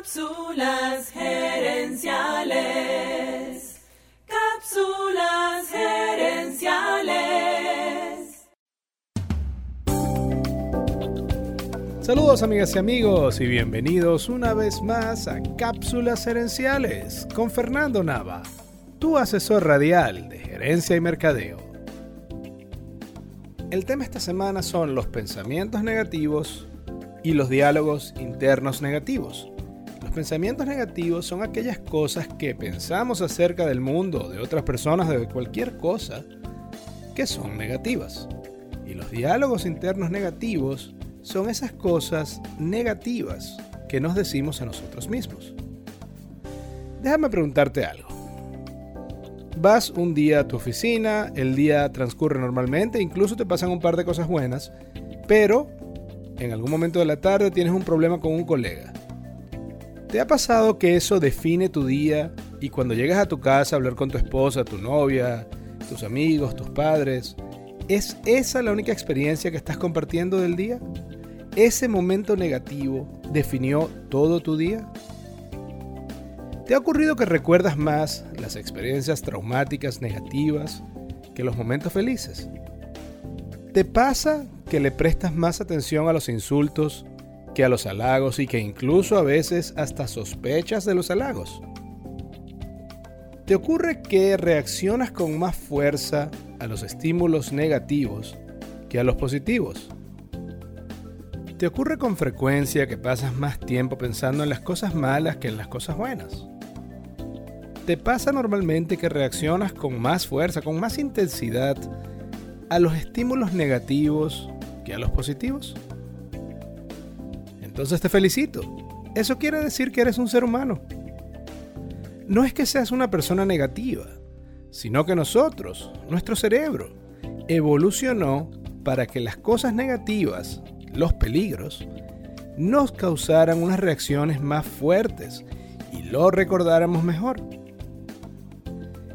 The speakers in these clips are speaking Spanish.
Cápsulas gerenciales. Cápsulas gerenciales. Saludos amigas y amigos y bienvenidos una vez más a Cápsulas Gerenciales con Fernando Nava, tu asesor radial de gerencia y mercadeo. El tema esta semana son los pensamientos negativos y los diálogos internos negativos. Los pensamientos negativos son aquellas cosas que pensamos acerca del mundo, de otras personas, de cualquier cosa, que son negativas. Y los diálogos internos negativos son esas cosas negativas que nos decimos a nosotros mismos. Déjame preguntarte algo. Vas un día a tu oficina, el día transcurre normalmente, incluso te pasan un par de cosas buenas, pero en algún momento de la tarde tienes un problema con un colega ¿Te ha pasado que eso define tu día y cuando llegas a tu casa a hablar con tu esposa, tu novia, tus amigos, tus padres, ¿es esa la única experiencia que estás compartiendo del día? ¿Ese momento negativo definió todo tu día? ¿Te ha ocurrido que recuerdas más las experiencias traumáticas negativas que los momentos felices? ¿Te pasa que le prestas más atención a los insultos a los halagos y que incluso a veces hasta sospechas de los halagos. ¿Te ocurre que reaccionas con más fuerza a los estímulos negativos que a los positivos? ¿Te ocurre con frecuencia que pasas más tiempo pensando en las cosas malas que en las cosas buenas? ¿Te pasa normalmente que reaccionas con más fuerza, con más intensidad a los estímulos negativos que a los positivos? Entonces te felicito. Eso quiere decir que eres un ser humano. No es que seas una persona negativa, sino que nosotros, nuestro cerebro, evolucionó para que las cosas negativas, los peligros, nos causaran unas reacciones más fuertes y lo recordáramos mejor.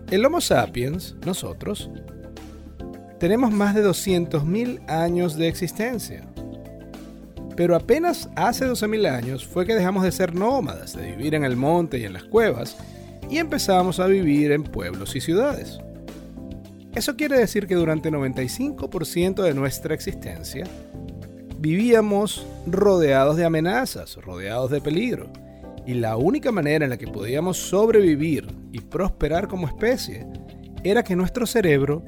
El Homo sapiens, nosotros, tenemos más de 200.000 años de existencia. Pero apenas hace 12.000 años fue que dejamos de ser nómadas, de vivir en el monte y en las cuevas, y empezamos a vivir en pueblos y ciudades. Eso quiere decir que durante 95% de nuestra existencia vivíamos rodeados de amenazas, rodeados de peligro, y la única manera en la que podíamos sobrevivir y prosperar como especie era que nuestro cerebro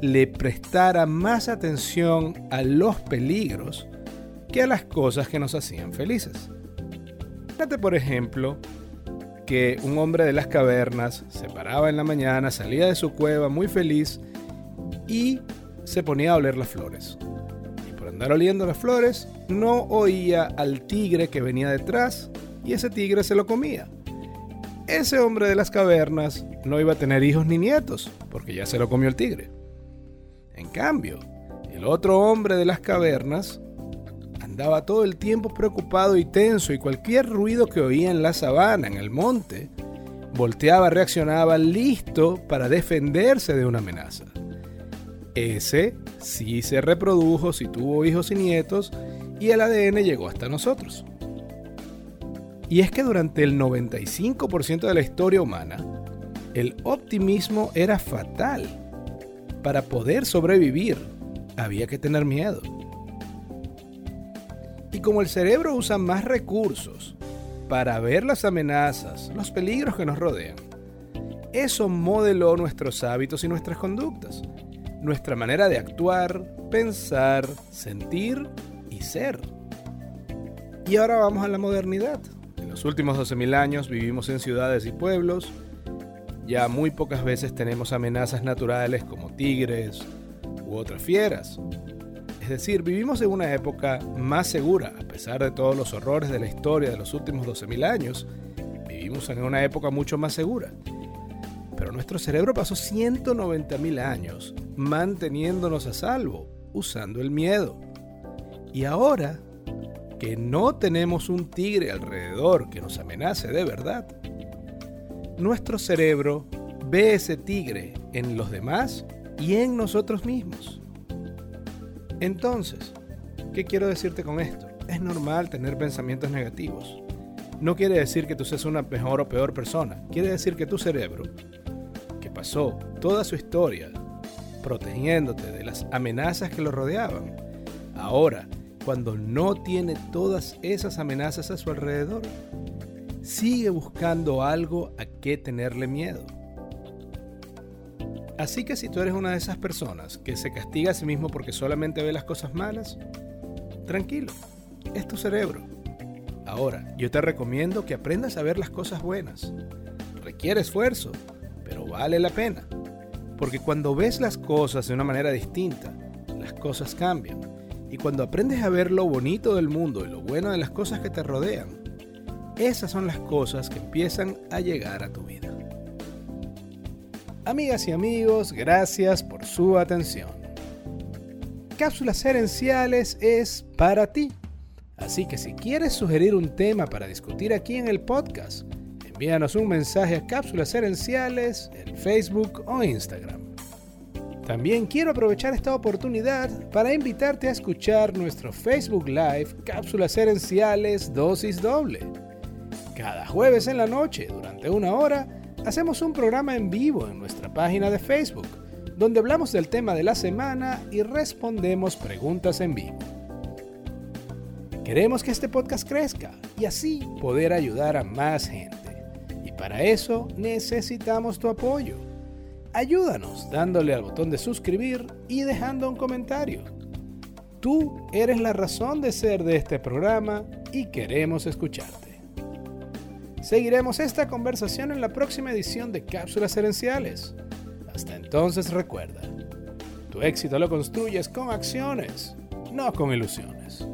le prestara más atención a los peligros que a las cosas que nos hacían felices. Fíjate, por ejemplo, que un hombre de las cavernas se paraba en la mañana, salía de su cueva muy feliz y se ponía a oler las flores. Y por andar oliendo las flores, no oía al tigre que venía detrás y ese tigre se lo comía. Ese hombre de las cavernas no iba a tener hijos ni nietos, porque ya se lo comió el tigre. En cambio, el otro hombre de las cavernas Andaba todo el tiempo preocupado y tenso y cualquier ruido que oía en la sabana, en el monte, volteaba, reaccionaba listo para defenderse de una amenaza. Ese sí se reprodujo, si tuvo hijos y nietos, y el ADN llegó hasta nosotros. Y es que durante el 95% de la historia humana, el optimismo era fatal. Para poder sobrevivir, había que tener miedo. Como el cerebro usa más recursos para ver las amenazas, los peligros que nos rodean, eso modeló nuestros hábitos y nuestras conductas, nuestra manera de actuar, pensar, sentir y ser. Y ahora vamos a la modernidad. En los últimos 12.000 años vivimos en ciudades y pueblos. Ya muy pocas veces tenemos amenazas naturales como tigres u otras fieras. Es decir, vivimos en una época más segura, a pesar de todos los horrores de la historia de los últimos 12.000 años. Vivimos en una época mucho más segura. Pero nuestro cerebro pasó 190.000 años manteniéndonos a salvo, usando el miedo. Y ahora que no tenemos un tigre alrededor que nos amenace de verdad, nuestro cerebro ve ese tigre en los demás y en nosotros mismos. Entonces, ¿qué quiero decirte con esto? Es normal tener pensamientos negativos. no quiere decir que tú seas una mejor o peor persona. Quiere decir que tu cerebro, que pasó toda su historia protegiéndote de las amenazas que lo rodeaban, ahora, cuando no tiene todas esas amenazas a su alrededor, sigue buscando algo a qué tenerle miedo. Así que si tú eres una de esas personas que se castiga a sí mismo porque solamente ve las cosas malas, tranquilo, es tu cerebro. Ahora, yo te recomiendo que aprendas a ver las cosas buenas. Requiere esfuerzo, pero vale la pena. Porque cuando ves las cosas de una manera distinta, las cosas cambian. Y cuando aprendes a ver lo bonito del mundo y lo bueno de las cosas que te rodean, esas son las cosas que empiezan a llegar a tu vida. Amigas y amigos, gracias por su atención. Cápsulas Herenciales es para ti. Así que si quieres sugerir un tema para discutir aquí en el podcast, envíanos un mensaje a Cápsulas Herenciales en Facebook o Instagram. También quiero aprovechar esta oportunidad para invitarte a escuchar nuestro Facebook Live Cápsulas Herenciales Dosis Doble. Cada jueves en la noche, durante una hora, hacemos un programa en vivo en nuestra página de Facebook, donde hablamos del tema de la semana y respondemos preguntas en vivo. Queremos que este podcast crezca y así poder ayudar a más gente. Y para eso necesitamos tu apoyo. Ayúdanos dándole al botón de suscribir y dejando un comentario. Tú eres la razón de ser de este programa y queremos escucharte. Seguiremos esta conversación en la próxima edición de Cápsulas Herenciales. Hasta entonces recuerda, tu éxito lo construyes con acciones, no con ilusiones.